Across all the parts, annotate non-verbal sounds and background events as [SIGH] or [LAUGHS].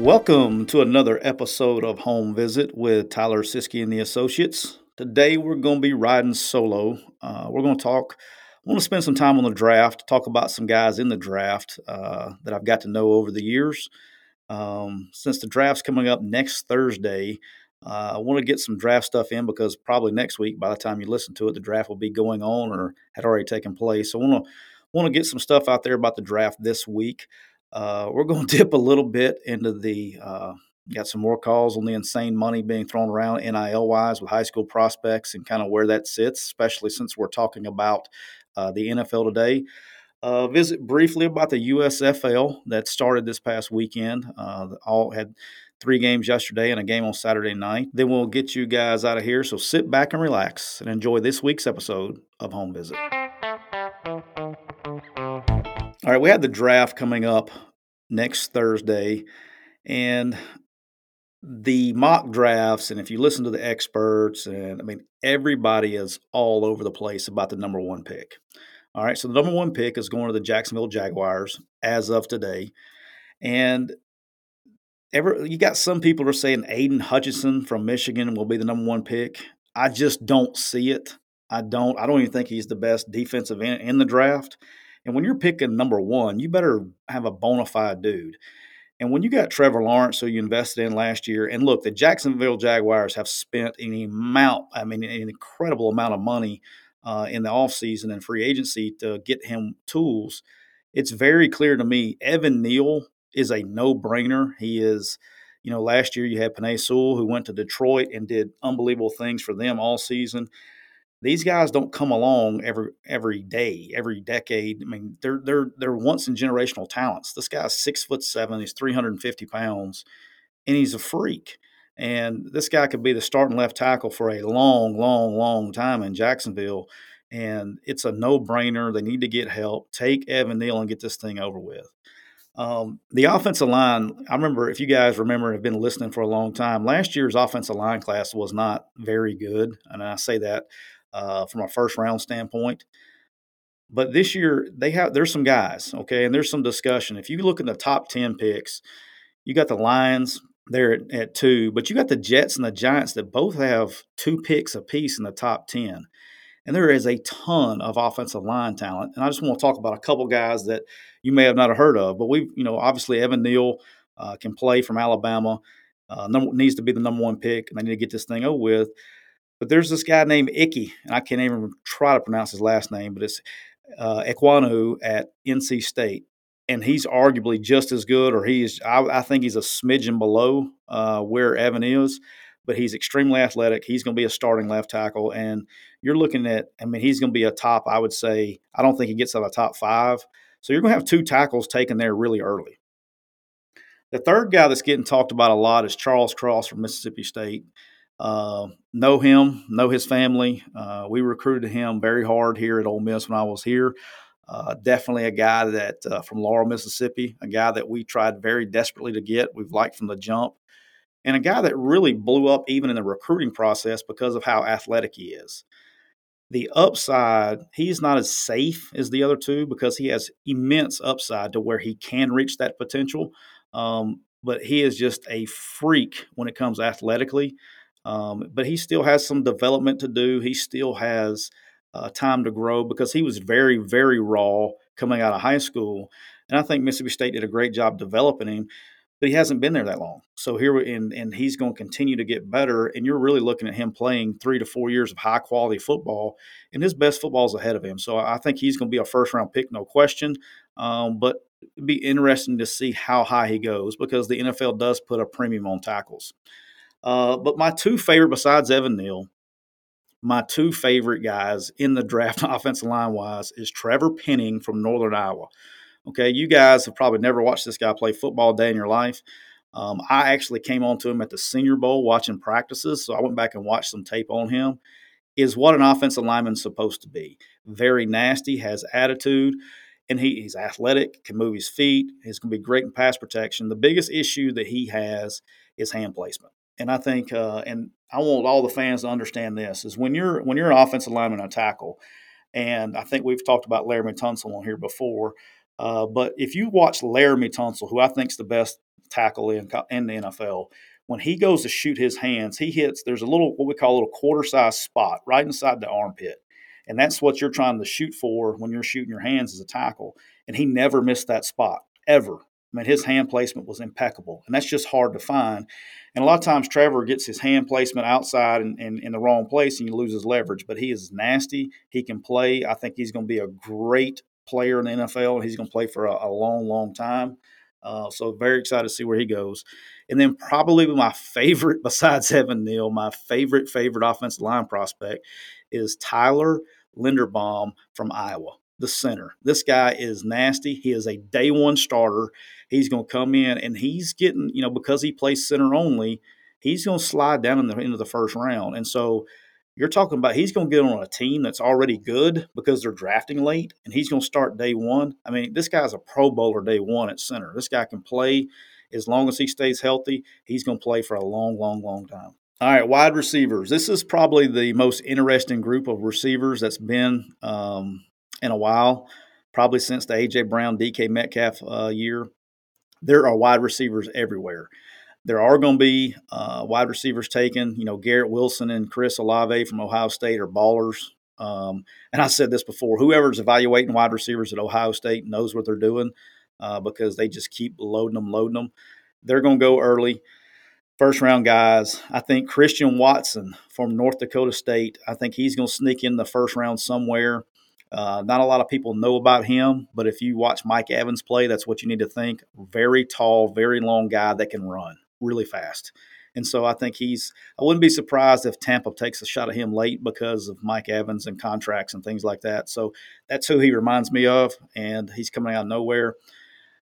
Welcome to another episode of Home Visit with Tyler Siskey and the Associates. Today we're going to be riding solo. Uh, we're going to talk. I want to spend some time on the draft, talk about some guys in the draft uh, that I've got to know over the years. Um, since the draft's coming up next Thursday, uh, I want to get some draft stuff in because probably next week, by the time you listen to it, the draft will be going on or had already taken place. So I want to want to get some stuff out there about the draft this week. Uh, we're going [LAUGHS] to dip a little bit into the. Uh, got some more calls on the insane money being thrown around NIL wise with high school prospects and kind of where that sits, especially since we're talking about uh, the NFL today. Uh, visit briefly about the USFL that started this past weekend. Uh, all had three games yesterday and a game on Saturday night. Then we'll get you guys out of here. So sit back and relax and enjoy this week's episode of Home Visit. All right, we have the draft coming up next Thursday, and the mock drafts. And if you listen to the experts, and I mean, everybody is all over the place about the number one pick. All right, so the number one pick is going to the Jacksonville Jaguars as of today, and ever you got some people are saying Aidan Hutchinson from Michigan will be the number one pick. I just don't see it. I don't. I don't even think he's the best defensive end in the draft. And when you're picking number one, you better have a bona fide dude. And when you got Trevor Lawrence, who you invested in last year, and look, the Jacksonville Jaguars have spent an amount, I mean, an incredible amount of money uh, in the offseason and free agency to get him tools. It's very clear to me Evan Neal is a no brainer. He is, you know, last year you had Penei Sewell who went to Detroit and did unbelievable things for them all season these guys don't come along every every day, every decade. I mean, they're they're they're once in generational talents. This guy's six foot seven, he's three hundred and fifty pounds, and he's a freak. And this guy could be the starting left tackle for a long, long, long time in Jacksonville. And it's a no brainer. They need to get help. Take Evan Neal and get this thing over with. Um, the offensive line, I remember, if you guys remember, have been listening for a long time, last year's offensive line class was not very good. And I say that uh, from a first round standpoint. But this year they have there's some guys, okay, and there's some discussion. If you look at the top ten picks, you got the Lions there at, at two, but you got the Jets and the Giants that both have two picks apiece in the top ten. And there is a ton of offensive line talent. And I just want to talk about a couple guys that you may have not heard of. But we've, you know, obviously Evan Neal uh, can play from Alabama. Uh, number, needs to be the number one pick, and they need to get this thing over with. But there's this guy named Ickey, and I can't even try to pronounce his last name, but it's uh, Ekwonu at NC State. And he's arguably just as good, or he's, I, I think he's a smidgen below uh, where Evan is, but he's extremely athletic. He's going to be a starting left tackle. And you're looking at, I mean, he's going to be a top, I would say, I don't think he gets out of the top five. So you're going to have two tackles taken there really early. The third guy that's getting talked about a lot is Charles Cross from Mississippi State. Uh, know him, know his family. Uh, we recruited him very hard here at Ole Miss when I was here. Uh, definitely a guy that uh, from Laurel, Mississippi, a guy that we tried very desperately to get. We've liked from the jump, and a guy that really blew up even in the recruiting process because of how athletic he is. The upside, he's not as safe as the other two because he has immense upside to where he can reach that potential. Um, but he is just a freak when it comes athletically. Um, but he still has some development to do. He still has uh, time to grow because he was very, very raw coming out of high school. And I think Mississippi State did a great job developing him, but he hasn't been there that long. So here, and, and he's going to continue to get better. And you're really looking at him playing three to four years of high quality football, and his best football is ahead of him. So I think he's going to be a first round pick, no question. Um, but it'd be interesting to see how high he goes because the NFL does put a premium on tackles. Uh, but my two favorite, besides Evan Neal, my two favorite guys in the draft [LAUGHS] offensive line wise is Trevor Penning from Northern Iowa. Okay, you guys have probably never watched this guy play football day in your life. Um, I actually came on to him at the Senior Bowl watching practices, so I went back and watched some tape on him. Is what an offensive lineman's supposed to be. Very nasty, has attitude, and he, he's athletic, can move his feet. He's going to be great in pass protection. The biggest issue that he has is hand placement and I think, uh, and I want all the fans to understand this is when you're when you're an offensive lineman, a tackle, and I think we've talked about Laremy Tunsil on here before. Uh, but if you watch Laremy Tunsil, who I think is the best tackle in in the NFL, when he goes to shoot his hands, he hits. There's a little what we call a little quarter size spot right inside the armpit, and that's what you're trying to shoot for when you're shooting your hands as a tackle. And he never missed that spot ever. I mean, his hand placement was impeccable, and that's just hard to find. And a lot of times, Trevor gets his hand placement outside and in, the wrong place, and he loses leverage. But he is nasty. He can play. I think he's going to be a great player in the NFL, and he's going to play for a, a long, long time. Uh, so very excited to see where he goes. And then probably my favorite, [LAUGHS] besides Evan Neal, my favorite favorite offensive line prospect is Tyler Linderbaum from Iowa the center. This guy is nasty. He is a day one starter. He's going to come in and he's getting, you know, because he plays center only, he's going to slide down in the, into the first round. And so you're talking about he's going to get on a team that's already good because they're drafting late and he's going to start day one. I mean, this guy's a pro bowler day one at center. This guy can play as long as he stays healthy. He's going to play for a long, long, long time. All right, wide receivers. This is probably the most interesting group of receivers that's been um, in a while, probably since the AJ Brown, DK Metcalf uh, year. There are wide receivers everywhere. There are going to be uh, wide receivers taken. You know, Garrett Wilson and Chris Olave from Ohio State are ballers. Um, and I said this before: whoever's evaluating wide receivers at Ohio State knows what they're doing uh, because they just keep loading them, loading them. They're going to go early first round guys. I think Christian Watson from North Dakota State, I think he's going to sneak in the first round somewhere. Uh, not a lot of people know about him, but if you watch Mike Evans play, that's what you need to think. Very tall, very long guy that can run really fast. And so I think he's, I wouldn't be surprised if Tampa takes a shot at him late because of Mike Evans and contracts and things like that. So that's who he reminds me of, and he's coming out of nowhere.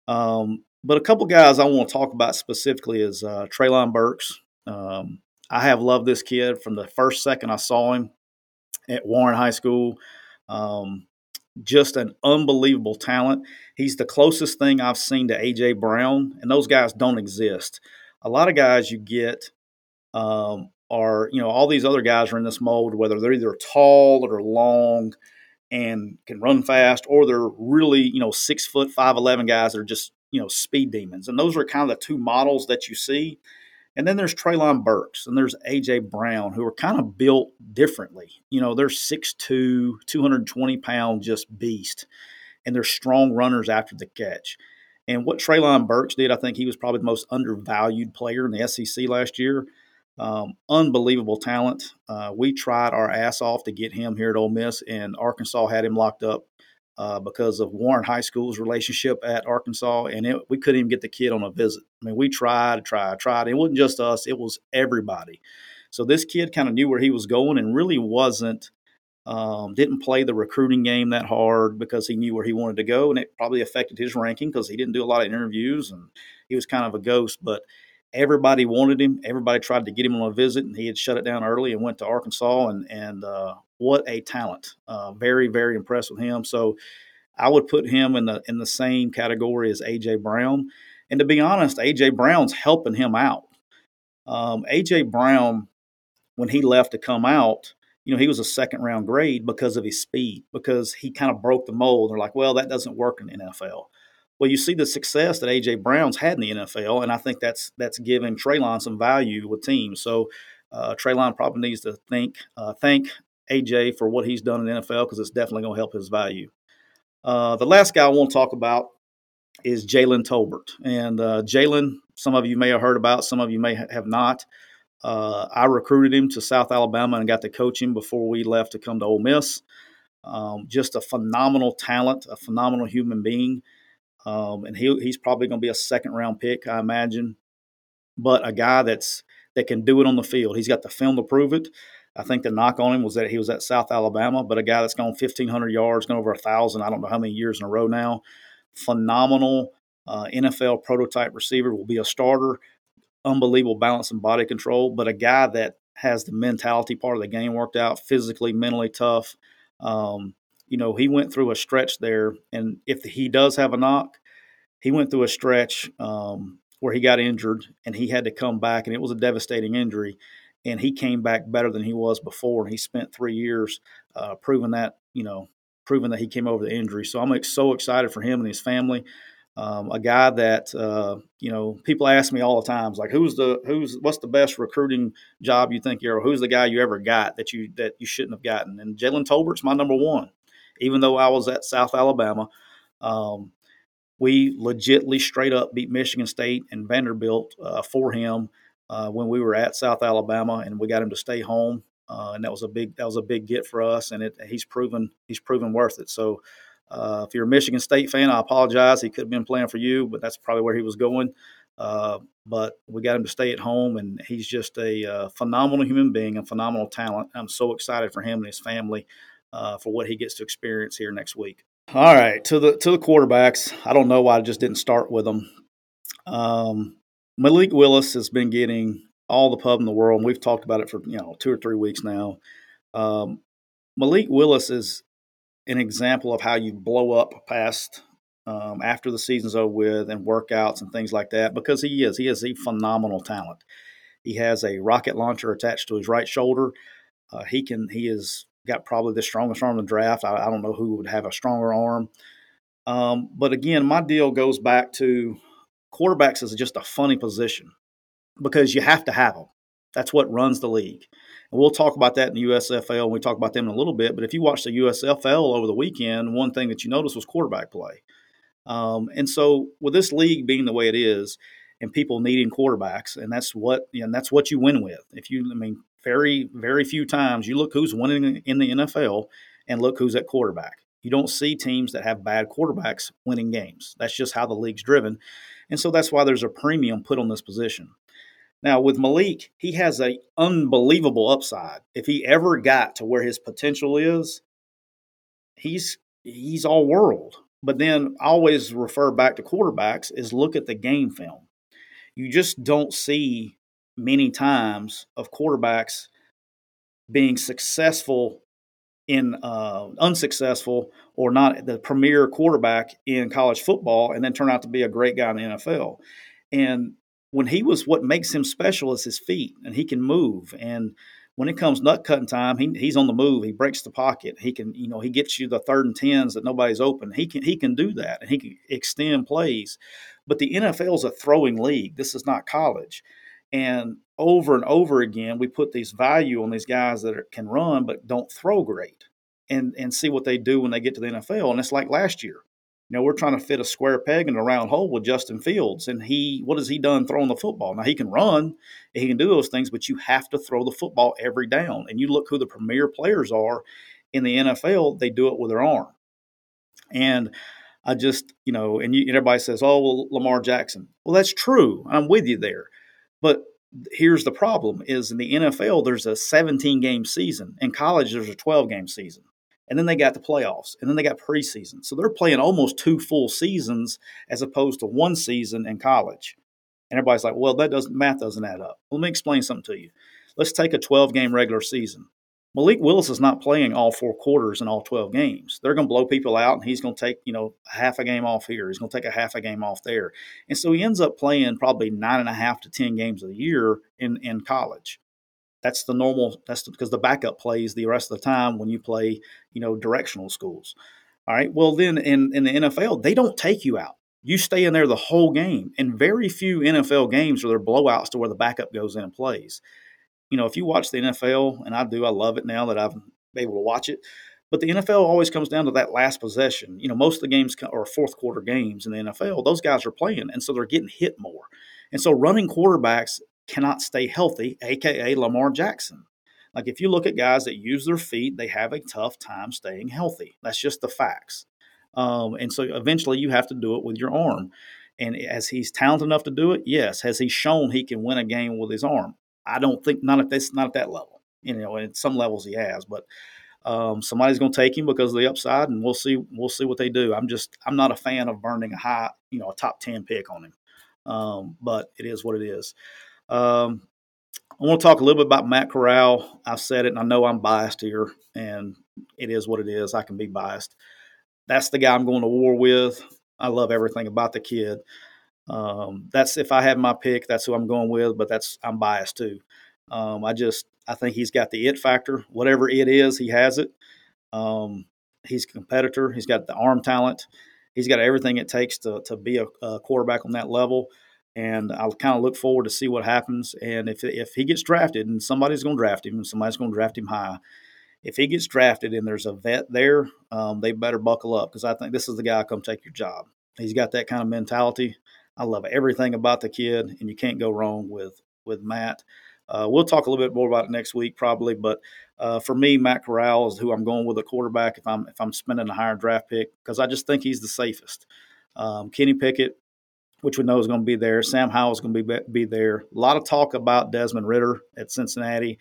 Um, but a couple guys I want to talk about specifically is uh, Treylon Burks. Um, I have loved this kid from the first second I saw him at Warren High School. Um, just an unbelievable talent. He's the closest thing I've seen to AJ Brown, and those guys don't exist. A lot of guys you get um, are, you know, all these other guys are in this mold, whether they're either tall or long and can run fast, or they're really, you know, six foot, five eleven guys that are just, you know, speed demons. And those are kind of the two models that you see. And then there's Treylon Burks and there's AJ Brown, who are kind of built differently. You know, they're 6'2, 220 pound, just beast. And they're strong runners after the catch. And what Treylon Burks did, I think he was probably the most undervalued player in the SEC last year. Um, unbelievable talent. Uh, we tried our ass off to get him here at Ole Miss, and Arkansas had him locked up uh, because of Warren High School's relationship at Arkansas, and it, we couldn't even get the kid on a visit. I mean, we tried, tried, tried. It wasn't just us; it was everybody. So this kid kind of knew where he was going, and really wasn't um, didn't play the recruiting game that hard because he knew where he wanted to go, and it probably affected his ranking because he didn't do a lot of interviews and he was kind of a ghost. But everybody wanted him. Everybody tried to get him on a visit, and he had shut it down early and went to Arkansas. And and uh, what a talent! Uh, very very impressed with him. So I would put him in the in the same category as AJ Brown. And to be honest, AJ Brown's helping him out. Um, AJ Brown, when he left to come out, you know, he was a second round grade because of his speed, because he kind of broke the mold. They're like, well, that doesn't work in NFL. Well, you see the success that AJ Brown's had in the NFL, and I think that's that's giving Treylon some value with teams. So uh, Treylon probably needs to think uh, thank AJ for what he's done in the NFL because it's definitely going to help his value. Uh, the last guy I want to talk about is Jalen Tolbert, and uh, Jalen, some of you may have heard about, some of you may have not. Uh, I recruited him to South Alabama and got to coach him before we left to come to Ole Miss. Um, just a phenomenal talent, a phenomenal human being. Um, and he, he's probably going to be a second round pick, I imagine. But a guy that's that can do it on the field. He's got the film to prove it. I think the knock on him was that he was at South Alabama, but a guy that's gone 1,500 yards, gone over a thousand. I don't know how many years in a row now. Phenomenal uh, NFL prototype receiver will be a starter unbelievable balance and body control, but a guy that has the mentality part of the game worked out, physically, mentally tough. Um, you know, he went through a stretch there, and if he does have a knock, he went through a stretch um, where he got injured and he had to come back, and it was a devastating injury. And he came back better than he was before, and he spent three years uh, proving that, you know, proving that he came over the injury. So I'm so excited for him and his family um, a guy that uh, you know people ask me all the times like who's the who's what's the best recruiting job you think you're who's the guy you ever got that you that you shouldn't have gotten and Jalen Tolbert's my number one even though I was at South Alabama um, we legitly straight up beat Michigan State and Vanderbilt uh, for him uh, when we were at South Alabama and we got him to stay home uh, and that was a big that was a big get for us and it, he's proven he's proven worth it so uh, if you're a Michigan State fan, I apologize. He could have been playing for you, but that's probably where he was going. Uh, but we got him to stay at home, and he's just a uh, phenomenal human being, and phenomenal talent. I'm so excited for him and his family uh, for what he gets to experience here next week. All right, to the to the quarterbacks. I don't know why I just didn't start with them. Um, Malik Willis has been getting all the pub in the world, and we've talked about it for you know two or three weeks now. Um, Malik Willis is an example of how you blow up past um, after the season's over with and workouts and things like that because he is he is a phenomenal talent. He has a rocket launcher attached to his right shoulder. Uh, he can he has got probably the strongest arm in the draft. I, I don't know who would have a stronger arm. Um, but again, my deal goes back to quarterbacks is just a funny position because you have to have them. That's what runs the league. And we'll talk about that in the USFL. And we talk about them in a little bit. But if you watch the USFL over the weekend, one thing that you noticed was quarterback play. Um, and so, with this league being the way it is, and people needing quarterbacks, and that's what you know, and that's what you win with. If you, I mean, very very few times you look who's winning in the NFL, and look who's at quarterback. You don't see teams that have bad quarterbacks winning games. That's just how the league's driven, and so that's why there's a premium put on this position. Now with Malik, he has an unbelievable upside. If he ever got to where his potential is, he's he's all world. But then I always refer back to quarterbacks is look at the game film. You just don't see many times of quarterbacks being successful in uh, unsuccessful or not the premier quarterback in college football and then turn out to be a great guy in the NFL. And when he was what makes him special is his feet and he can move. And when it comes nut cutting time he, he's on the move. He breaks the pocket. He can you know he gets you the third and tens that nobody's open. He can he can do that and he can extend plays. But the NFL is a throwing league. This is not college and over and over again we put these value on these guys that are, can run but don't throw great and and see what they do when they get to the NFL and it's like last year you know, we're trying to fit a square peg in a round hole with Justin Fields. And he, what has he done throwing the football? Now, he can run, he can do those things, but you have to throw the football every down. And you look who the premier players are in the NFL, they do it with their arm. And I just, you know, and, you, and everybody says, oh, well, Lamar Jackson. Well, that's true. I'm with you there. But here's the problem is in the NFL, there's a 17 game season. In college, there's a 12 game season and then they got the playoffs, and then they got preseason. So they're playing almost two full seasons as opposed to one season in college. And everybody's like, well, that doesn't math doesn't add up. Let me explain something to you. Let's take a 12 game regular season. Malik Willis is not playing all four quarters in all 12 games. They're going to blow people out, and he's going to take, you know, half a game off here. He's going to take a half a game off there. And so he ends up playing probably nine and a half to 10 games a year in, in college. That's the normal, that's the, because the backup plays the rest of the time when you play, you know, directional schools. All right. Well, then in, in the NFL, they don't take you out. You stay in there the whole game. And very few NFL games are there blowouts to where the backup goes in and plays you know, if you watch the NFL, and I do, I love it now that I've been able to watch it. But the NFL always comes down to that last possession. You know, most of the games are fourth quarter games in the NFL. Those guys are playing, and so they're getting hit more. And so running quarterbacks cannot stay healthy, aka Lamar Jackson. Like if you look at guys that use their feet, they have a tough time staying healthy. That's just the facts. Um, and so eventually you have to do it with your arm. And as he's talented enough to do it, yes. Has he shown he can win a game with his arm? I don't think not at this not at that level. You know, at some levels he has, but um, somebody's going to take him because of the upside, and we'll see. We'll see what they do. I'm just I'm not a fan of burning a high, you know, a top ten pick on him. Um, but it is what it is. Um, I want to talk a little bit about Matt Corral. I've said it, and I know I'm biased here, and it is what it is. I can be biased. That's the guy I'm going to war with. I love everything about the kid. Um, that's if I have my pick, that's who I'm going with. But that's I'm biased too. Um, I just I think he's got the it factor. Whatever it is, he has it. Um, he's a competitor. He's got the arm talent. He's got everything it takes to to be a, a quarterback on that level. And I'll kind of look forward to see what happens. And if if he gets drafted, and somebody's going to draft him, and somebody's going to draft him high, if he gets drafted and there's a vet there, um, they better buckle up because I think this is the guy come take your job. He's got that kind of mentality. I love everything about the kid, and you can't go wrong with with Matt. Uh, we'll talk a little bit more about it next week, probably. But uh, for me, Matt Corral is who I'm going with a quarterback if I'm if I'm spending a higher draft pick because I just think he's the safest. Um, Kenny Pickett, which we know is going to be there. Sam Howell is going to be be there. A lot of talk about Desmond Ridder at Cincinnati,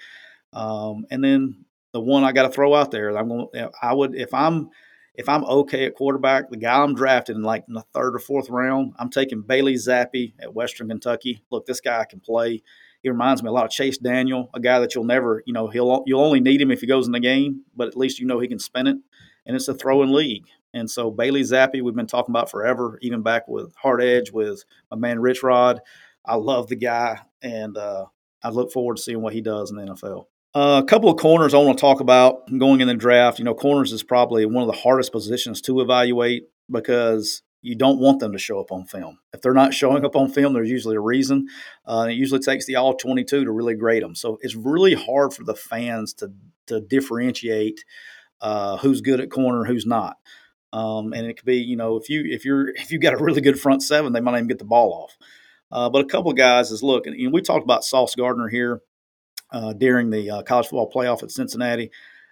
um, and then the one I got to throw out there. I'm going. I would if I'm if I'm okay at quarterback, the guy I'm drafting in like in the third or fourth round, I'm taking Bailey Zappe at Western Kentucky. Look, this guy can play. He reminds me a lot of Chase Daniel, a guy that you'll never, you know, he'll you'll only need him if he goes in the game, but at least you know he can spin it. And it's a throwing league. And so Bailey Zappe, we've been talking about forever, even back with Hard Edge with my man Rich Rod. I love the guy, and uh, I look forward to seeing what he does in the NFL. Uh, a couple of corners I want to talk about going in the draft. You know, corners is probably one of the hardest positions to evaluate because you don't want them to show up on film. If they're not showing up on film, there's usually a reason. Uh, it usually takes the all 22 to really grade them. So it's really hard for the fans to to differentiate uh, who's good at corner, who's not. Um, and it could be, you know, if you if you're if you got a really good front seven, they might even get the ball off. Uh, but a couple of guys is look, and we talked about Sauce Gardner here uh, during the uh, college football playoff at Cincinnati.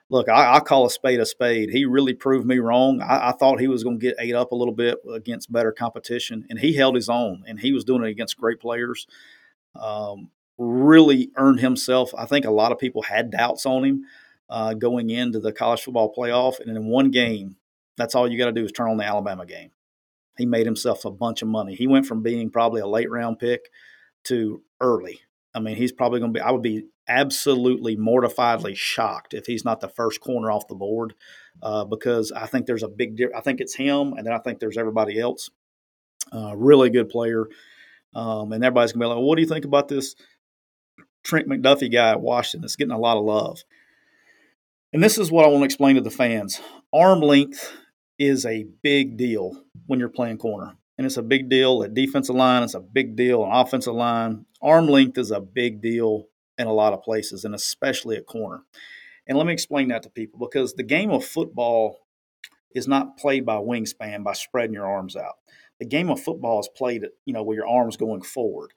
Look, I, I, call a spade a spade. He really proved me wrong. I, I thought he was going to get ate up a little bit against better competition, and he held his own, and he was doing it against great players. Um, really earned himself. I think a lot of people had doubts on him uh, going into the college football playoff, and in one game, that's all you got to do is turn on the Alabama game. He made himself a bunch of money. He went from being probably a late round pick to early. I mean, he's probably going to be. I would be absolutely mortifiedly shocked if he's not the first corner off the board uh, because I think there's a big difference. I think it's him, and then I think there's everybody else. Uh, really good player. Um, and everybody's going to be like, what do you think about this Trent McDuffie guy at Washington that's getting a lot of love? And this is what I want to explain to the fans arm length is a big deal when you're playing corner. And it's a big deal at defensive line. It's a big deal on offensive line. Arm length is a big deal in a lot of places, and especially at corner. And let me explain that to people because the game of football is not played by wingspan, by spreading your arms out. The game of football is played, you know, with your arms going forward.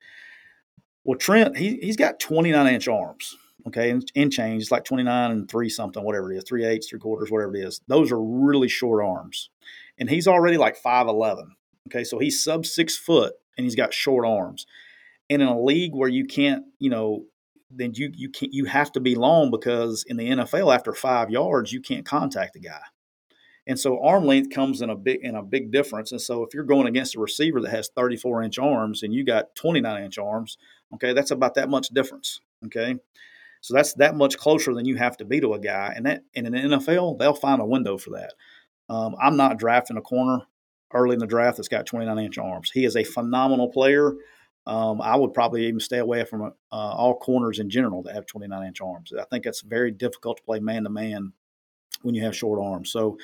Well, Trent, he, he's got 29 inch arms, okay, in, in change. It's like 29 and three something, whatever it is, three eighths, three quarters, whatever it is. Those are really short arms. And he's already like 5'11. Okay, so he's sub six foot and he's got short arms. And in a league where you can't, you know, then you you can't you have to be long because in the NFL after five yards you can't contact the guy. And so arm length comes in a big in a big difference. And so if you're going against a receiver that has 34 inch arms and you got 29 inch arms, okay, that's about that much difference. Okay. So that's that much closer than you have to be to a guy. And that in an NFL, they'll find a window for that. Um, I'm not drafting a corner early in the draft that's got 29 inch arms. He is a phenomenal player. Um, I would probably even stay away from uh, all corners in general that have 29 inch arms. I think it's very difficult to play man to man when you have short arms. So,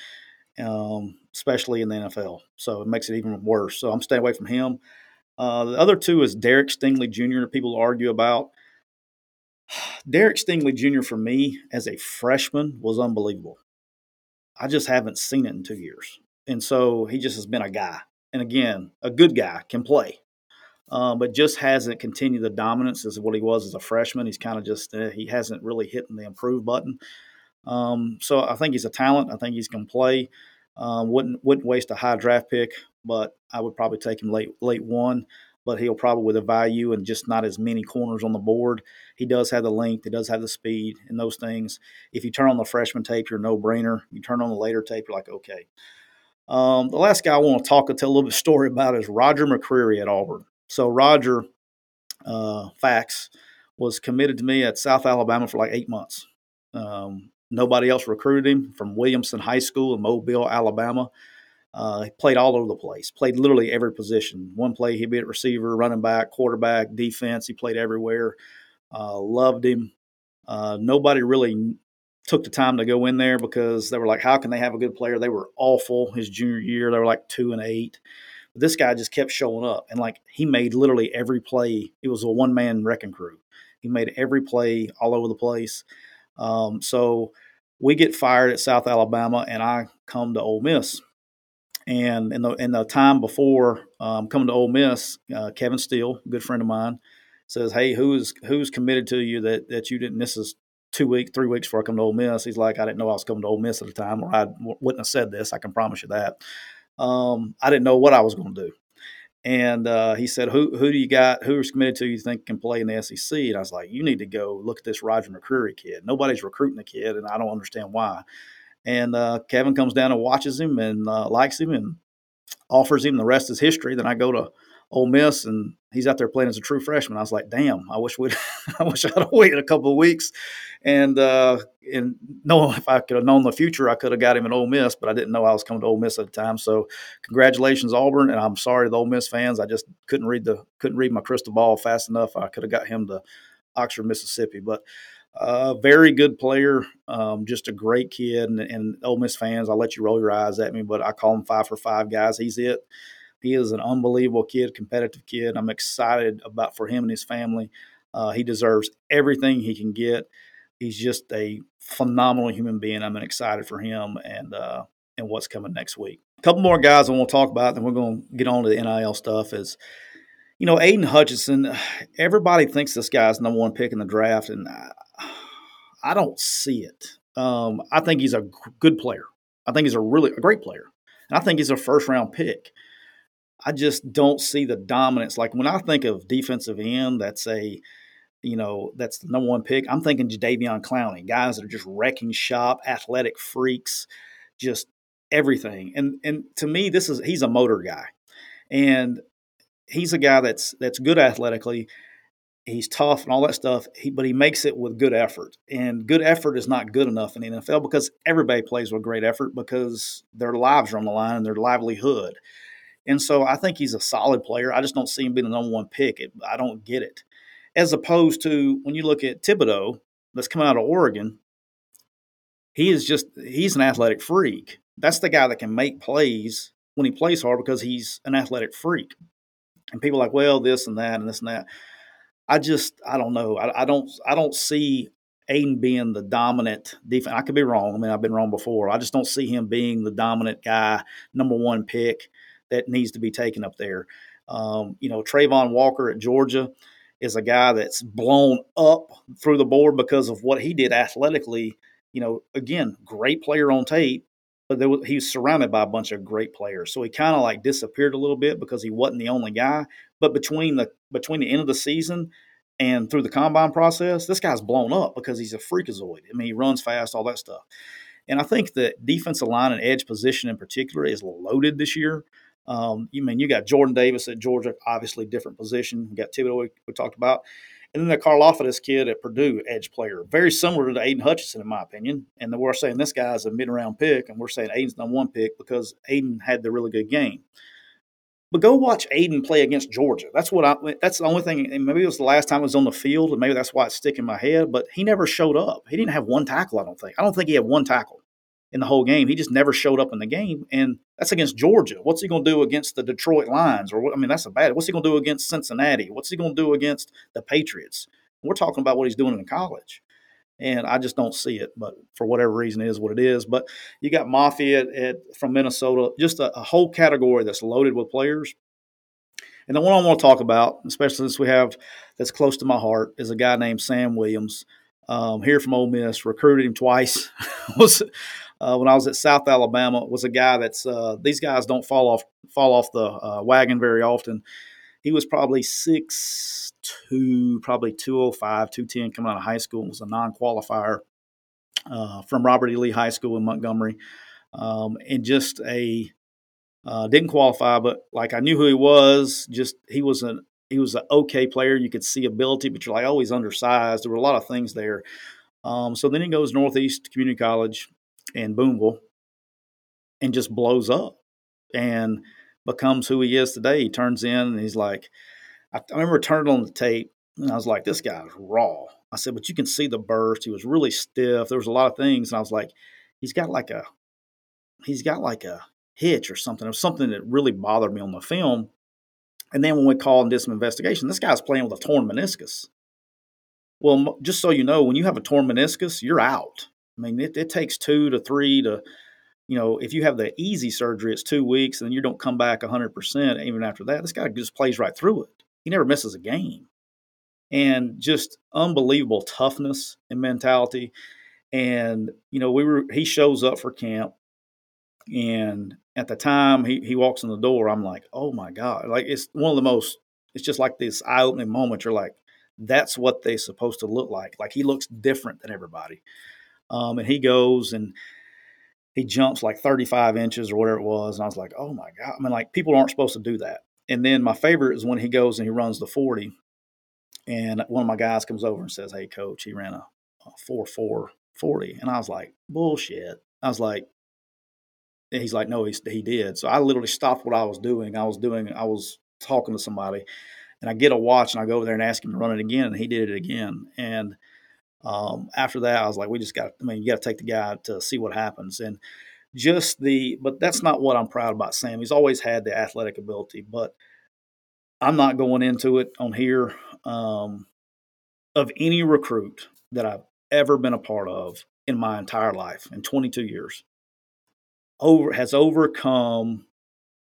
um, especially in the NFL. So it makes it even worse. So I'm staying away from him. Uh, the other two is Derek Stingley Jr. People argue about. [SIGHS] Derek Stingley Jr. for me as a freshman was unbelievable. I just haven't seen it in two years. And so he just has been a guy. And again, a good guy can play, uh, but just hasn't continued the dominance as what he was as a freshman. He's kind of just, uh, he hasn't really hit the improve button. Um, so I think he's a talent. I think he's going to play. Uh, wouldn't wouldn't waste a high draft pick, but I would probably take him late late one but he'll probably with a value and just not as many corners on the board. He does have the length, he does have the speed, and those things. If you turn on the freshman tape, you're no brainer. You turn on the later tape, you're like, okay. Um, the last guy I want to talk and tell a little bit story about is Roger McCreary at Auburn. So Roger uh, Fax was committed to me at South Alabama for like eight months. Um, nobody else recruited him from Williamson High School in Mobile, Alabama. Uh, he played all over the place, played literally every position. One play, he'd be at receiver, running back, quarterback, defense. He played everywhere. Uh, loved him. Uh, nobody really took the time to go in there because they were like, how can they have a good player? They were awful his junior year. They were like two and eight. This guy just kept showing up. And like he made literally every play. It was a one man wrecking crew. He made every play all over the place. Um, so we get fired at South Alabama, and I come to Ole Miss and in the in the time before um, coming to Ole Miss, uh, Kevin Steele, good friend of mine, says, "Hey, who's who's committed to you that that you didn't? Miss? This is two weeks, three weeks before I come to Ole Miss." He's like, "I didn't know I was coming to Ole Miss at the time, or I wouldn't have said this. I can promise you that. Um, I didn't know what I was going to do." And uh, he said, "Who who do you got? Who's committed to you think can play in the SEC?" And I was like, "You need to go look at this Roger McCreary kid. Nobody's recruiting the kid, and I don't understand why." And uh, Kevin comes down and watches him and uh, likes him and offers him the rest is history. Then I go to Ole Miss and he's out there playing as a true freshman. I was like, damn, I wish we [LAUGHS] I wish I'd have [LAUGHS] waited a couple of weeks and uh and know if I could have known the future, I could have got him in Ole Miss, but I didn't know I was coming to Ole Miss at the time. So congratulations, Auburn, and I'm sorry to the Ole Miss fans. I just couldn't read the couldn't read my crystal ball fast enough. I could have got him to Oxford, Mississippi, but uh, very good player, um, just a great kid. And, and Ole Miss fans, I'll let you roll your eyes at me, but I call him five for five guys. He's it. He is an unbelievable kid, competitive kid. I'm excited about for him and his family. Uh, he deserves everything he can get. He's just a phenomenal human being. I'm excited for him and uh, and what's coming next week. A couple more guys I want to talk about, then we're going to get on to the NIL stuff. Is you know, Aidan Hutchinson, everybody thinks this guy's number one pick in the draft, and I, I don't see it. Um, I think he's a good player. I think he's a really a great player, and I think he's a first round pick. I just don't see the dominance. Like when I think of defensive end, that's a you know that's the number one pick. I'm thinking Jadeveon Clowney, guys that are just wrecking shop, athletic freaks, just everything. And and to me, this is he's a motor guy, and he's a guy that's that's good athletically. He's tough and all that stuff, he, but he makes it with good effort. And good effort is not good enough in the NFL because everybody plays with great effort because their lives are on the line and their livelihood. And so I think he's a solid player. I just don't see him being the number one pick. It, I don't get it. As opposed to when you look at Thibodeaux, that's coming out of Oregon, he is just he's an athletic freak. That's the guy that can make plays when he plays hard because he's an athletic freak and people like, well, this and that and this and that. I just, I don't know. I, I don't, I don't see Aidan being the dominant defense. I could be wrong. I mean, I've been wrong before. I just don't see him being the dominant guy, number one pick that needs to be taken up there. Um, you know, Travon Walker at Georgia is a guy that's blown up through the board because of what he did athletically. You know, again, great player on tape, but was, he was surrounded by a bunch of great players. So he kind of like disappeared a little bit because he wasn't the only guy. But between the between the end of the season and through the combine process, this guy's blown up because he's a freakazoid. I mean, he runs fast, all that stuff. And I think the defensive line and edge position in particular is loaded this year. Um, you mean you got Jordan Davis at Georgia, obviously different position. You got Thibodeaux we, we talked about, and then the Karlaftis kid at Purdue, edge player, very similar to Aidan Hutchinson in my opinion. And we're saying this guy is a mid round pick, and we're saying Aidan's number one pick because Aidan had the really good game. But go watch Aidan play against Georgia. That's what I. That's the only thing. And maybe it was the last time I was on the field, and maybe that's why it's sticking in my head. But he never showed up. He didn't have one tackle. I don't think. I don't think he had one tackle in the whole game. He just never showed up in the game, and that's against Georgia. What's he going to do against the Detroit Lions? Or I mean, that's a bad. What's he going to do against Cincinnati? What's he going to do against the Patriots? We're talking about what he's doing in college and I just don't see it. But for whatever reason, it is what it is. But you got Mafe at, at from Minnesota, just a, a, whole category that's loaded with players. And the one I want to talk about, especially since we have that's close to my heart, is a guy named Sam Williams. Um, here from Ole Miss, recruited him twice. [LAUGHS] was uh, when I was at South Alabama. Was a guy that's uh, these guys don't fall off fall off the uh, wagon very often. He was probably six two, probably 205, 210 coming out of high school. Was a non qualifier uh, from Robert E. Lee High School in Montgomery, um, and just a uh, didn't qualify, but like I knew who he was. Just he was an he was an okay player. You could see ability, but you're like, he's undersized. There were a lot of things there. Um, so then he goes Northeast Community College in Booneville and just blows up and becomes who he is today. He turns in and he's like, I, I remember turning on the tape and I was like, this guy's raw. I said, but you can see the burst. He was really stiff. There was a lot of things. And I was like, he's got like a, he's got like a hitch or something. It was something that really bothered me on the film. And then when we called and did some investigation, this guy's playing with a torn meniscus. Well, just so you know, when you have a torn meniscus, you're out. I mean, it, it takes two to three to, you know, if you have the easy surgery, it's two weeks, and you don't come back 100% even after that. This guy just plays right through it. He never misses a game. And just unbelievable toughness and mentality. And, you know, we were, he shows up for camp. And at the time he, he walks in the door, I'm like, oh my God. Like, it's one of the most, it's just like this eye opening moment. You're like, that's what they're supposed to look like. Like, he looks different than everybody. Um, and he goes and, he jumps like 35 inches or whatever it was. And I was like, oh my God. I mean, like people aren't supposed to do that. And then my favorite is when he goes and he runs the 40. And one of my guys comes over and says, Hey, coach, he ran a, a 4 4 40. And I was like, Bullshit. I was like, he's like, No, he, he did. So I literally stopped what I was doing. I was doing, I was talking to somebody and I get a watch and I go over there and ask him to run it again. And he did it again. And um, after that, I was like, we just got, I mean, you got to take the guy to see what happens. And just the, but that's not what I'm proud about Sam. He's always had the athletic ability, but I'm not going into it on here. Um, of any recruit that I've ever been a part of in my entire life in 22 years over has overcome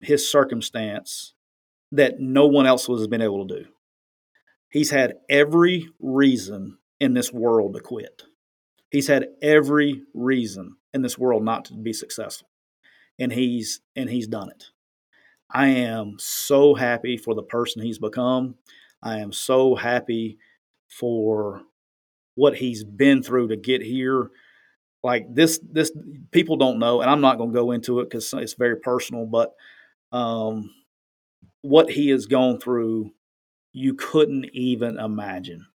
his circumstance that no one else has been able to do. He's had every reason in this world to quit. He's had every reason in this world not to be successful. And he's and he's done it. I am so happy for the person he's become. I am so happy for what he's been through to get here. Like this, this people don't know, and I'm not going to go into it because it's very personal. But um, what he has gone through, you couldn't even imagine.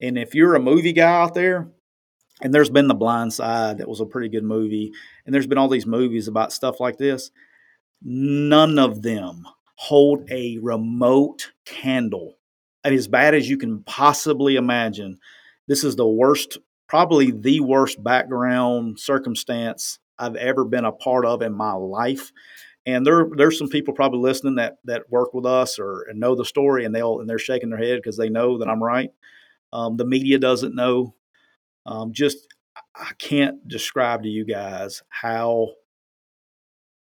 And if you're a movie guy out there, and there's been The Blind Side, that was a pretty good movie, and there's been all these movies about stuff like this. None of them hold a remote candle. Mean, as bad as you can possibly imagine, this is the worst, probably the worst background circumstance I've ever been a part of in my life. And there, there's some people probably listening that that work with us or and know the story, and they'll and they're shaking their head because they know that I'm right. Um, the media doesn't know. Um, just I can't describe to you guys how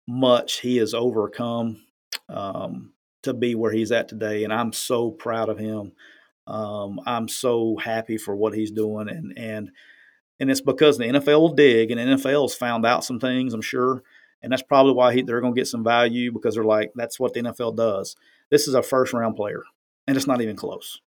much he has overcome um, to be where he's at today, and I'm so proud of him. Um, I'm so happy for what he's doing, and and and it's because the NFL will dig, and the NFL's found out some things, I'm sure, and that's probably why he, they're going to get some value because they're like, that's what the NFL does. This is a first round player, and it's not even close.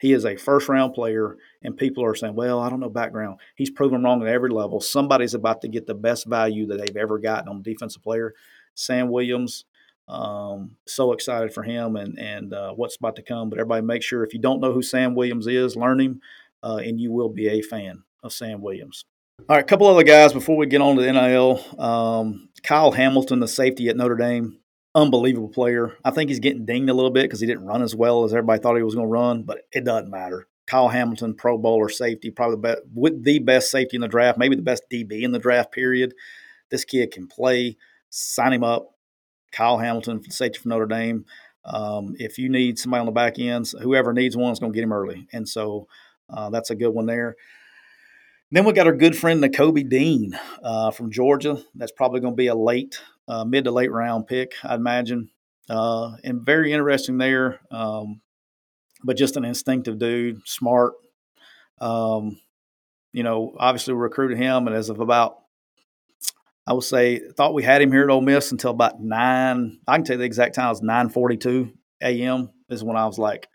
He is a first round player, and people are saying, well, I don't know background. He's proven wrong at every level. Somebody's about to get the best value that they've ever gotten on defensive player. Sam Williams, um, so excited for him and, and uh, what's about to come. But everybody make sure if you don't know who Sam Williams is, learn him, uh, and you will be a fan of Sam Williams. All right, a couple other guys before we get on to the NIL. Um, Kyle Hamilton, the safety at Notre Dame unbelievable player. I think he's getting dinged a little bit because he didn't run as well as everybody thought he was going to run, but it doesn't matter. Kyle Hamilton, Pro Bowler safety, probably the best, with the best safety in the draft, maybe the best DB in the draft. Period. This kid can play. Sign him up. Kyle Hamilton, safety from Notre Dame. Um, if you need somebody on the back ends, whoever needs one is going to get him early, and so uh, that's a good one there. Then we got our good friend Nakobe Dean uh, from Georgia. That's probably going to be a late uh, mid to late round pick, I'd imagine. Uh, and very interesting there, um, but just an instinctive dude, smart. Um, you know, obviously we recruited him, and as of about, I would say, thought we had him here at Ole Miss until about nine. I can tell you the exact time. It was nine forty-two a.m. is when I was like,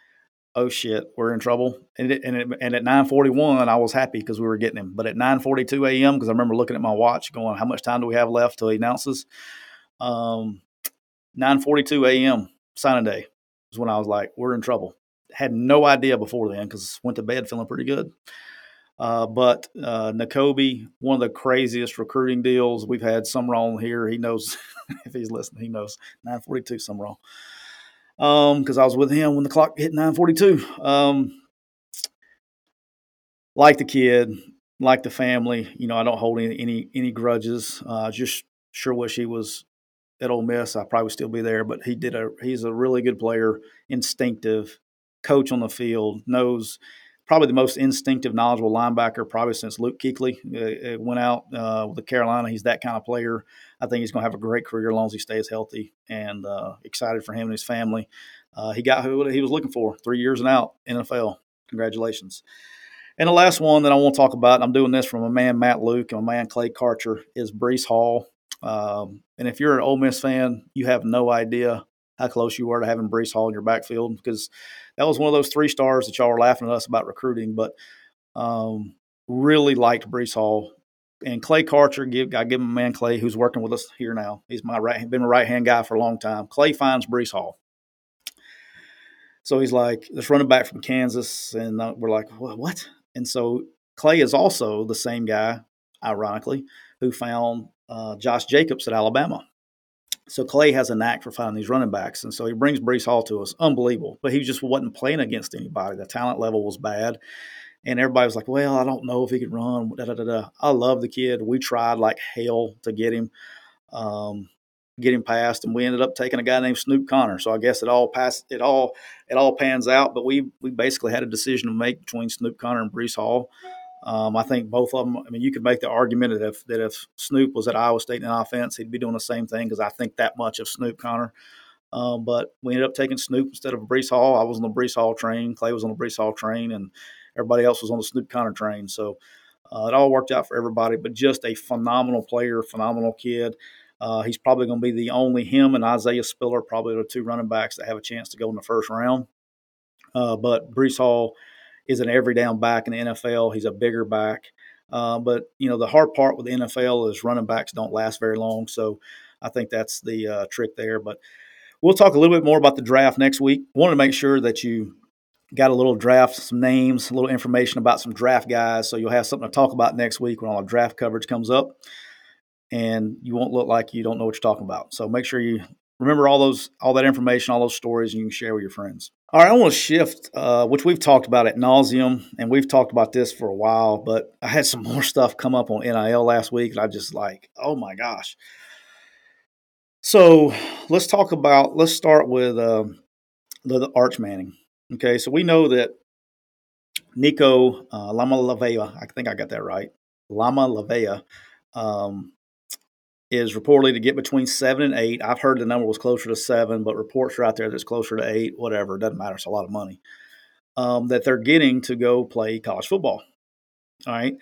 "Oh shit, we're in trouble." And it, and, it, and at nine forty-one, I was happy because we were getting him. But at nine forty-two a.m., because I remember looking at my watch, going, "How much time do we have left till he announces?" Um, 9:42 a.m. signing day is when I was like, "We're in trouble." Had no idea before then because went to bed feeling pretty good. Uh, but uh, Nakobe, one of the craziest recruiting deals we've had. Some wrong here. He knows [LAUGHS] if he's listening. He knows 9:42. Some wrong. Um, because I was with him when the clock hit 9:42. Um, like the kid, like the family. You know, I don't hold any any, any grudges. Uh, just sure wish he was at Ole Miss, I probably still be there. But he did a he's a really good player, instinctive, coach on the field, knows probably the most instinctive, knowledgeable linebacker probably since Luke Kuechly uh, uh, went out uh, with the Carolina. He's that kind of player. I think he's going to have a great career as long as he stays healthy. And uh, excited for him and his family. Uh, he got who he was looking for, three years and out, NFL. Congratulations. And the last one that I want to talk about, I'm doing this from a man Matt Luke and a man Clay Karcher, is Breece Hall. Um, and if you're an Ole Miss fan, you have no idea how close you were to having Breece Hall in your backfield because that was one of those three stars that y'all were laughing at us about recruiting. But um, really liked Breece Hall. And Clay Karcher, give I give him a man Clay who's working with us here now. He's my right been my right hand guy for a long time. Clay finds Breece Hall. So he's like, this running back from Kansas. And uh, we're like, what? And so Clay is also the same guy, ironically, who found uh, Josh Jacobs at Alabama. So Clay has a knack for finding these running backs, and so he brings Breece Hall to us. Unbelievable, but he just wasn't playing against anybody. The talent level was bad, and everybody was like, "Well, I don't know if he could run." Da, da, da, da. I love the kid. We tried like hell to get him, um, get him passed, and we ended up taking a guy named Snoop Conner. So I guess it all passed. It all it all pans out, but we we basically had a decision to make between Snoop Conner and Breece Hall. Um, I think both of them. I mean, you could make the argument that if that if Snoop was at Iowa State in offense, he'd be doing the same thing because I think that much of Snoop Conner. Um, but we ended up taking Snoop instead of Breece Hall. I was on the Breece Hall train. Clay was on the Breece Hall train, and everybody else was on the Snoop Conner train. So uh, it all worked out for everybody. But just a phenomenal player, phenomenal kid. Uh, he's probably going to be the only him and Isaiah Spiller, probably the two running backs that have a chance to go in the first round. Uh, but Breece Hall is an every down back in the NFL. He's a bigger back. Uh, but you know the hard part with the NFL is running backs don't last very long. So I think that's the uh, trick there. But we'll talk a little bit more about the draft next week. Wanted to make sure that you got a little draft, some names, a little information about some draft guys, so you'll have something to talk about next week when all the draft coverage comes up, and you won't look like you don't know what you're talking about. So make sure you remember all those all that information, all those stories, and you can share with your friends. All right, I want to shift, uh, which we've talked about at nauseum, and we've talked about this for a while. But I had some [LAUGHS] more stuff come up on NIL last week, and I just like, oh my gosh. So let's talk about. Let's start with uh, the, the Arch Manning. Okay, so we know that Nico uh, Iamaleava, I think I got that right, Iamaleava, um, is reportedly to get between seven and eight. I've heard the number was closer to seven, but reports are out there that's closer to eight. Whatever, it doesn't matter. It's a lot of money um, that they're getting to go play college football. All right,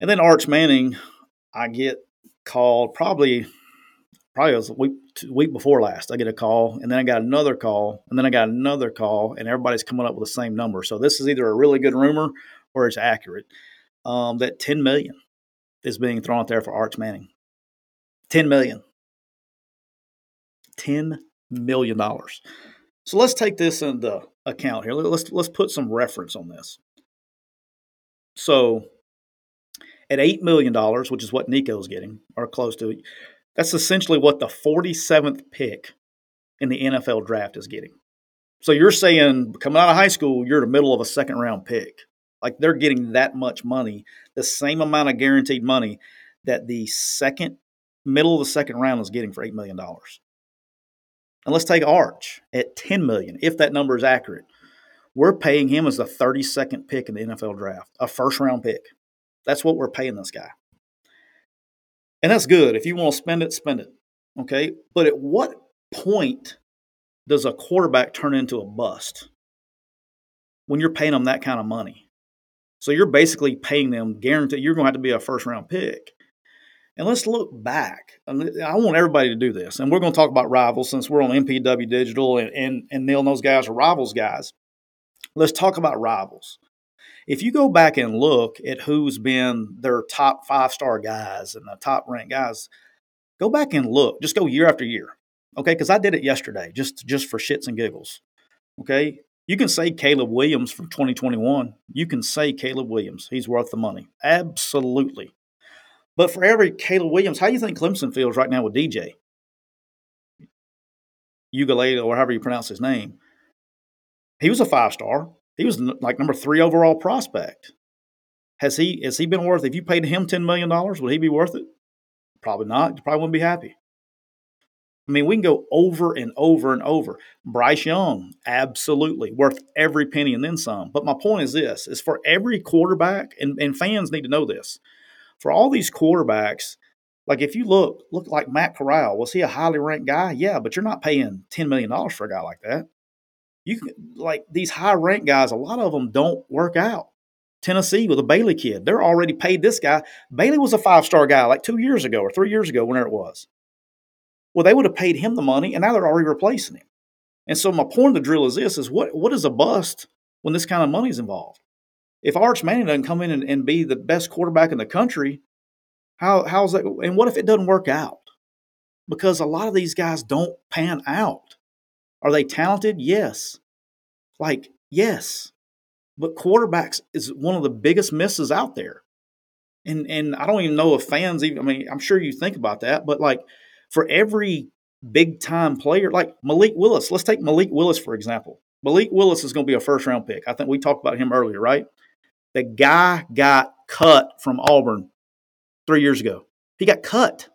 and then Arch Manning, I get called probably probably was a week, week before last. I get a call, and then I got another call, and then I got another call, and everybody's coming up with the same number. So this is either a really good rumor or it's accurate. Um, that 10 million is being thrown out there for Arch Manning. 10 million. 10 million dollars. So let's take this into account here. Let's let's put some reference on this. So at $8 million, which is what Nico's getting, or close to that's essentially what the 47th pick in the NFL draft is getting. So you're saying coming out of high school, you're in the middle of a second round pick. Like they're getting that much money, the same amount of guaranteed money that the second middle of the second round is getting for $8 million. And let's take Arch at 10 million, if that number is accurate. We're paying him as the 32nd pick in the NFL draft, a first round pick. That's what we're paying this guy. And that's good. If you want to spend it, spend it. Okay. But at what point does a quarterback turn into a bust when you're paying them that kind of money? So you're basically paying them guaranteed you're going to have to be a first round pick. And let's look back. I want everybody to do this. And we're going to talk about rivals since we're on MPW Digital and, and, and Neil and those guys are rivals guys. Let's talk about rivals. If you go back and look at who's been their top five star guys and the top ranked guys, go back and look. Just go year after year. Okay, because I did it yesterday, just just for shits and giggles. Okay, you can say Caleb Williams from 2021. You can say Caleb Williams. He's worth the money. Absolutely. But for every Caleb Williams, how do you think Clemson feels right now with DJ? Uiagalelei, or however you pronounce his name. He was a five star. He was like number three overall prospect. Has he has he been worth? If you paid him ten million dollars, would he be worth it? Probably not. You probably wouldn't be happy. I mean, we can go over and over and over. Bryce Young, absolutely worth every penny and then some. But my point is this: is for every quarterback, and, and fans need to know this. For all these quarterbacks, like if you look, look like Matt Corral, was he a highly ranked guy? Yeah, but you're not paying ten million dollars for a guy like that you can like these high rank guys, a lot of them don't work out. Tennessee with a Bailey kid, they're already paid this guy. Bailey was a five star guy like two years ago or three years ago, whenever it was. Well, they would have paid him the money, and now they're already replacing him. And so my point of the drill is this: is what what is a bust when this kind of money is involved? If Arch Manning doesn't come in and, and be the best quarterback in the country, how how's that? And what if it doesn't work out? Because a lot of these guys don't pan out. Are they talented? Yes. Like, yes. But quarterbacks is one of the biggest misses out there. And and I don't even know if fans even I mean, I'm sure you think about that, but like for every big time player, like Malik Willis, let's take Malik Willis for example. Malik Willis is going to be a first round pick. I think we talked about him earlier, right? The guy got cut from Auburn three years ago. He got cut.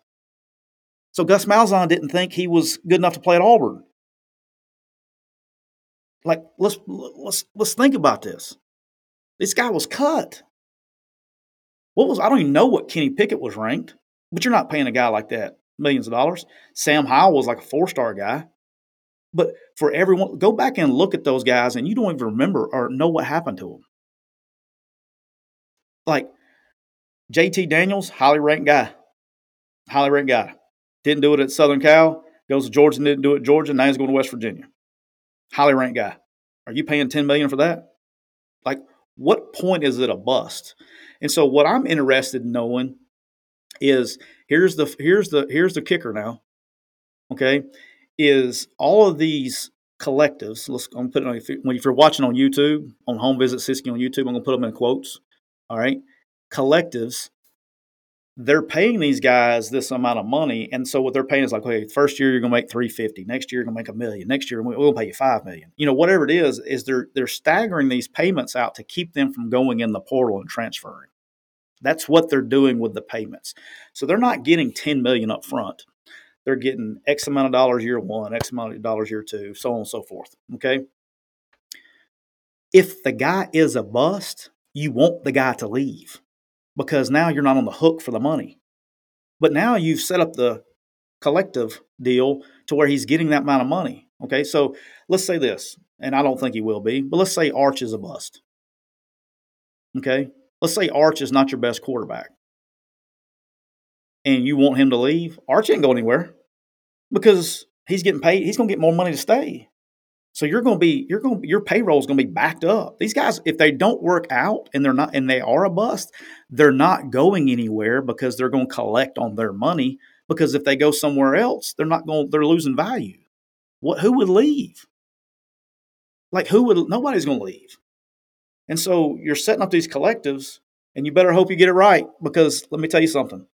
So Gus Malzahn didn't think he was good enough to play at Auburn. Like let's let's let's think about this. This guy was cut. What was I don't even know what Kenny Pickett was ranked, but you're not paying a guy like that millions of dollars. Sam Howell was like a four star guy. But for everyone, go back and look at those guys, and you don't even remember or know what happened to them. Like JT Daniels, highly ranked guy, highly ranked guy. Didn't do it at Southern Cal. Goes to Georgia, didn't do it at Georgia. Now he's going to West Virginia highly ranked guy. Are you paying 10 million for that? Like, what point is it a bust? And so what I'm interested in knowing is here's the here's the here's the kicker now. Okay, is all of these collectives. Let's I'm putting on if you're watching on YouTube on Home Visit Siskey on YouTube. I'm gonna put them in quotes. All right, collectives they're paying these guys this amount of money, and so what they're paying is like, okay, first year you're going to make three fifty, next year you're going to make a million, next year we'll pay you five million. You know, whatever it is, is they're they're staggering these payments out to keep them from going in the portal and transferring. That's what they're doing with the payments. So they're not getting ten million up front. They're getting X amount of dollars year one, X amount of dollars year two, so on and so forth. Okay. If the guy is a bust, you want the guy to leave because now you're not on the hook for the money. But now you've set up the collective deal to where he's getting that amount of money. Okay, so let's say this, and I don't think he will be, but let's say Arch is a bust. Okay, let's say Arch is not your best quarterback, and you want him to leave. Arch ain't going anywhere. because he's getting paid. He's going to get more money to stay. So you're going to be you're going your payroll is going to be backed up. These guys, if they don't work out and they're not and they are a bust, they're not going anywhere because they're going to collect on their money. Because if they go somewhere else, they're not going. They're losing value. What? Who would leave? Like who would? Nobody's going to leave. And so you're setting up these collectives, and you better hope you get it right. Because let me tell you something.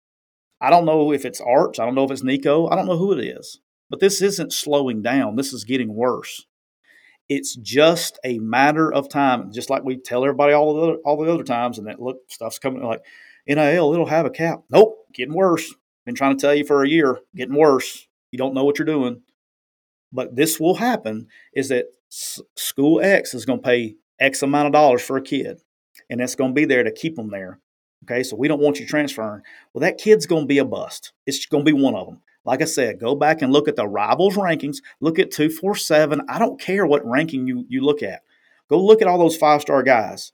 I don't know if it's Arch. I don't know if it's Nico. I don't know who it is. But this isn't slowing down. This is getting worse. It's just a matter of time, just like we tell everybody all the other, all the other times. And that look, stuff's coming like NIL. It'll have a cap. Nope, getting worse. Been trying to tell you for a year, getting worse. You don't know what you're doing. But this will happen. Is that school X is going to pay X amount of dollars for a kid, and that's going to be there to keep them there. Okay, so we don't want you transferring. Well, that kid's going to be a bust. It's going to be one of them. Like I said, go back and look at the rivals rankings. Look at 247. I don't care what ranking you, you look at. Go look at all those five star guys.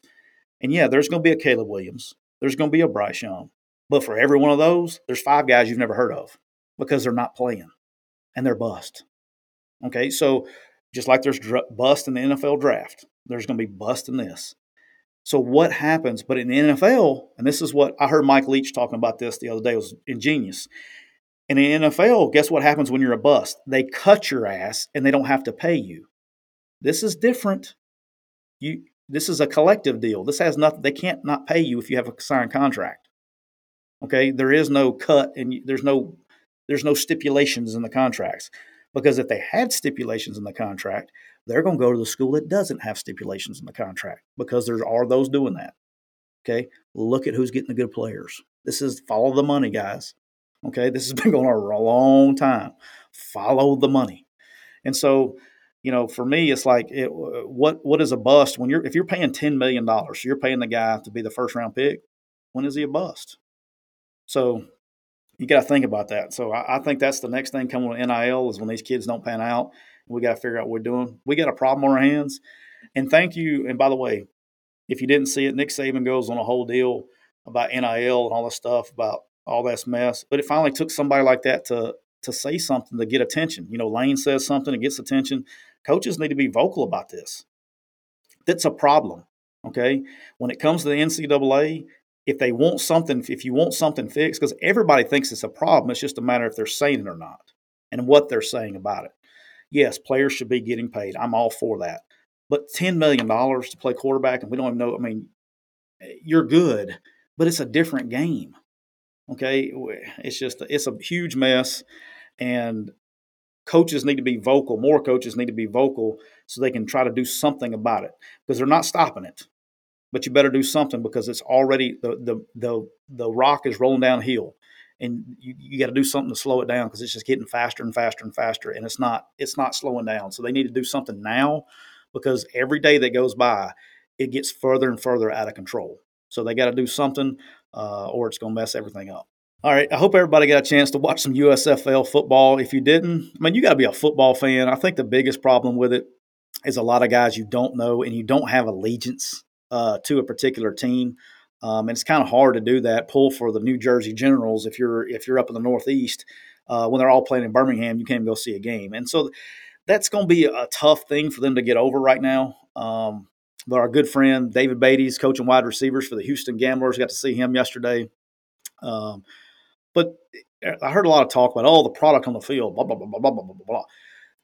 And yeah, there's going to be a Caleb Williams. There's going to be a Bryce Young. But for every one of those, there's five guys you've never heard of because they're not playing and they're bust. Okay, so just like there's bust in the NFL draft, there's going to be bust in this. So what happens? But in the NFL, and this is what I heard Mike Leach talking about this the other day, was ingenious. In the NFL, guess what happens when you're a bust? They cut your ass and they don't have to pay you. This is different. You this is a collective deal. This has nothing they can't not pay you if you have a signed contract. Okay? There is no cut and there's no there's no stipulations in the contracts. Because if they had stipulations in the contract, they're going to go to the school that doesn't have stipulations in the contract because there are those doing that. Okay? Look at who's getting the good players. This is follow the money, guys. Okay, this has been going on a long time. Follow the money, and so you know, for me, it's like it, what what is a bust when you're if you're paying ten million dollars, you're paying the guy to be the first round pick. When is he a bust? So you got to think about that. So I, I, think that's the next thing coming with NIL is when these kids don't pan out. We got to figure out what we're doing. We got a problem on our hands. And thank you. And by the way, if you didn't see it, Nick Saban goes on a whole deal about NIL and all this stuff about all this mess. But it finally took somebody like that to to say something to get attention. You know, Lane says something, it gets attention. Coaches need to be vocal about this. That's a problem. Okay. When it comes to the NCAA, if they want something, if you want something fixed, because everybody thinks it's a problem, it's just a matter if they're saying it or not and what they're saying about it. Yes, players should be getting paid. I'm all for that. But $10 million to play quarterback, and we don't even know, I mean, eh, you're good, but it's a different game. Okay, it's just it's a huge mess, and coaches need to be vocal. More coaches need to be vocal so they can try to do something about it because they're not stopping it. But you better do something because it's already the the the the rock is rolling downhill, and you, you got to do something to slow it down because it's just getting faster and faster and faster, and it's not it's not slowing down. So they need to do something now because every day that goes by, it gets further and further out of control. So they got to do something uh, or it's going to mess everything up. All right. I hope everybody got a chance to watch some USFL football. If you didn't, I mean, you got to be a football fan. I think the biggest problem with it is a lot of guys you don't know and you don't have allegiance uh, to a particular team. Um, and it's kind of hard to do that. Pull for the New Jersey Generals if you're if you're up in the Northeast uh, when they're all playing in Birmingham, you can't go see a game, and so that's going to be a tough thing for them to get over right now. Um, but our good friend David Beaty's coaching wide receivers for the Houston Gamblers. Got to see him yesterday. Um, but I heard a lot of talk about oh the product on the field, blah blah blah blah blah blah blah blah.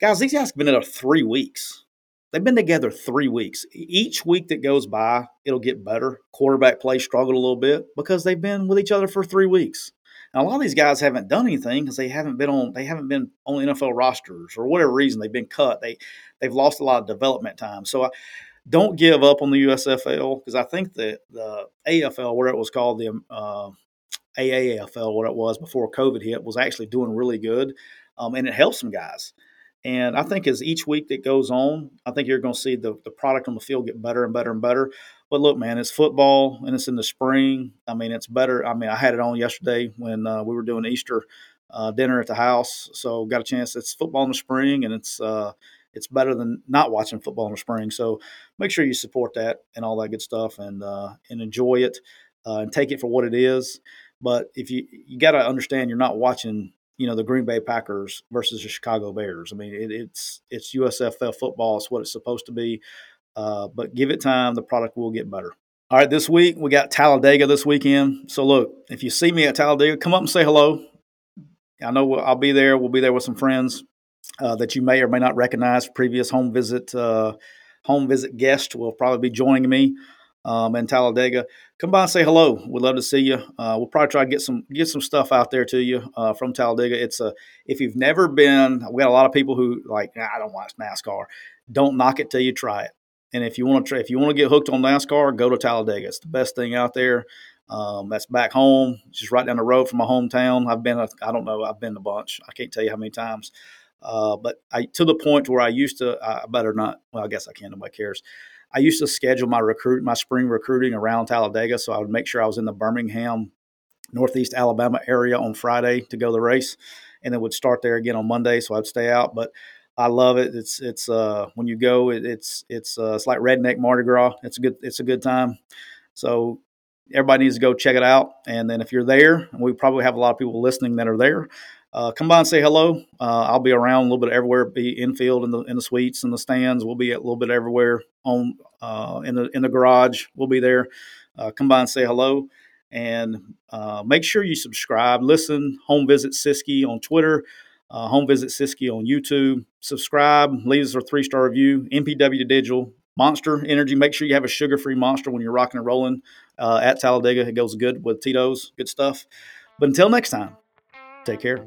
Guys, these guys have been there three weeks. They've been together three weeks. Each week that goes by, it'll get better. Quarterback play struggled a little bit because they've been with each other for three weeks. Now a lot of these guys haven't done anything because they haven't been on they haven't been on NFL rosters or whatever reason they've been cut. They they've lost a lot of development time. So I, don't give up on the USFL because I think that the AFL, where it was called the uh, AAFL, what it was before COVID hit, was actually doing really good, um, and it helps some guys. And I think as each week that goes on, I think you're going to see the, the product on the field get better and better and better. But look, man, it's football and it's in the spring. I mean, it's better. I mean, I had it on yesterday when uh, we were doing Easter uh, dinner at the house. So got a chance. It's football in the spring and it's uh, it's better than not watching football in the spring. So make sure you support that and all that good stuff and uh, and enjoy it uh, and take it for what it is. But if you you got to understand, you're not watching you know the Green Bay Packers versus the Chicago Bears. I mean, it, it's it's USFL football. It's what it's supposed to be. Uh, but give it time, the product will get better. All right, this week we got Talladega this weekend. So look, if you see me at Talladega, come up and say hello. I know I'll be there. We'll be there with some friends uh, that you may or may not recognize. Previous home visit uh, home visit guest will probably be joining me um, in Talladega. Come by and say hello. We'd love to see you. Uh, we'll probably try to get some get some stuff out there to you uh, from Talladega. It's a if you've never been, we got a lot of people who like nah, I don't watch NASCAR. Don't knock it till you try it. And if you want to try, if you want to get hooked on NASCAR, go to Talladega. It's the best thing out there. Um, that's back home, just right down the road from my hometown. I've been, I don't know, I've been a bunch. I can't tell you how many times. Uh, but I to the point where I used to, I better not. Well, I guess I can. Nobody cares. I used to schedule my recruit, my spring recruiting around Talladega, so I would make sure I was in the Birmingham, Northeast Alabama area on Friday to go the race, and then would start there again on Monday. So I'd stay out, but I love it. It's it's uh, when you go, it, it's it's uh, it's like redneck Mardi Gras. It's a good it's a good time. So everybody needs to go check it out. And then if you're there, we probably have a lot of people listening that are there, uh, come by and say hello. Uh, I'll be around a little bit everywhere. Be infield in the in the suites and the stands. We'll be a little bit everywhere on uh, in the in the garage. We'll be there. Uh, come by and say hello, and uh, make sure you subscribe. Listen, home visit Siskey on Twitter uh, home visit Siskey on YouTube. Subscribe, leave us a three star review. MPW Digital, Monster Energy. Make sure you have a sugar free monster when you're rocking and rolling uh, at Talladega. It goes good with Tito's. Good stuff. But until next time, take care.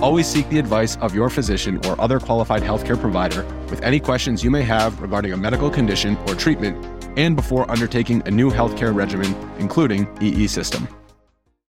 Always seek the advice of your physician or other qualified healthcare provider with any questions you may have regarding a medical condition or treatment and before undertaking a new healthcare regimen, including EE system.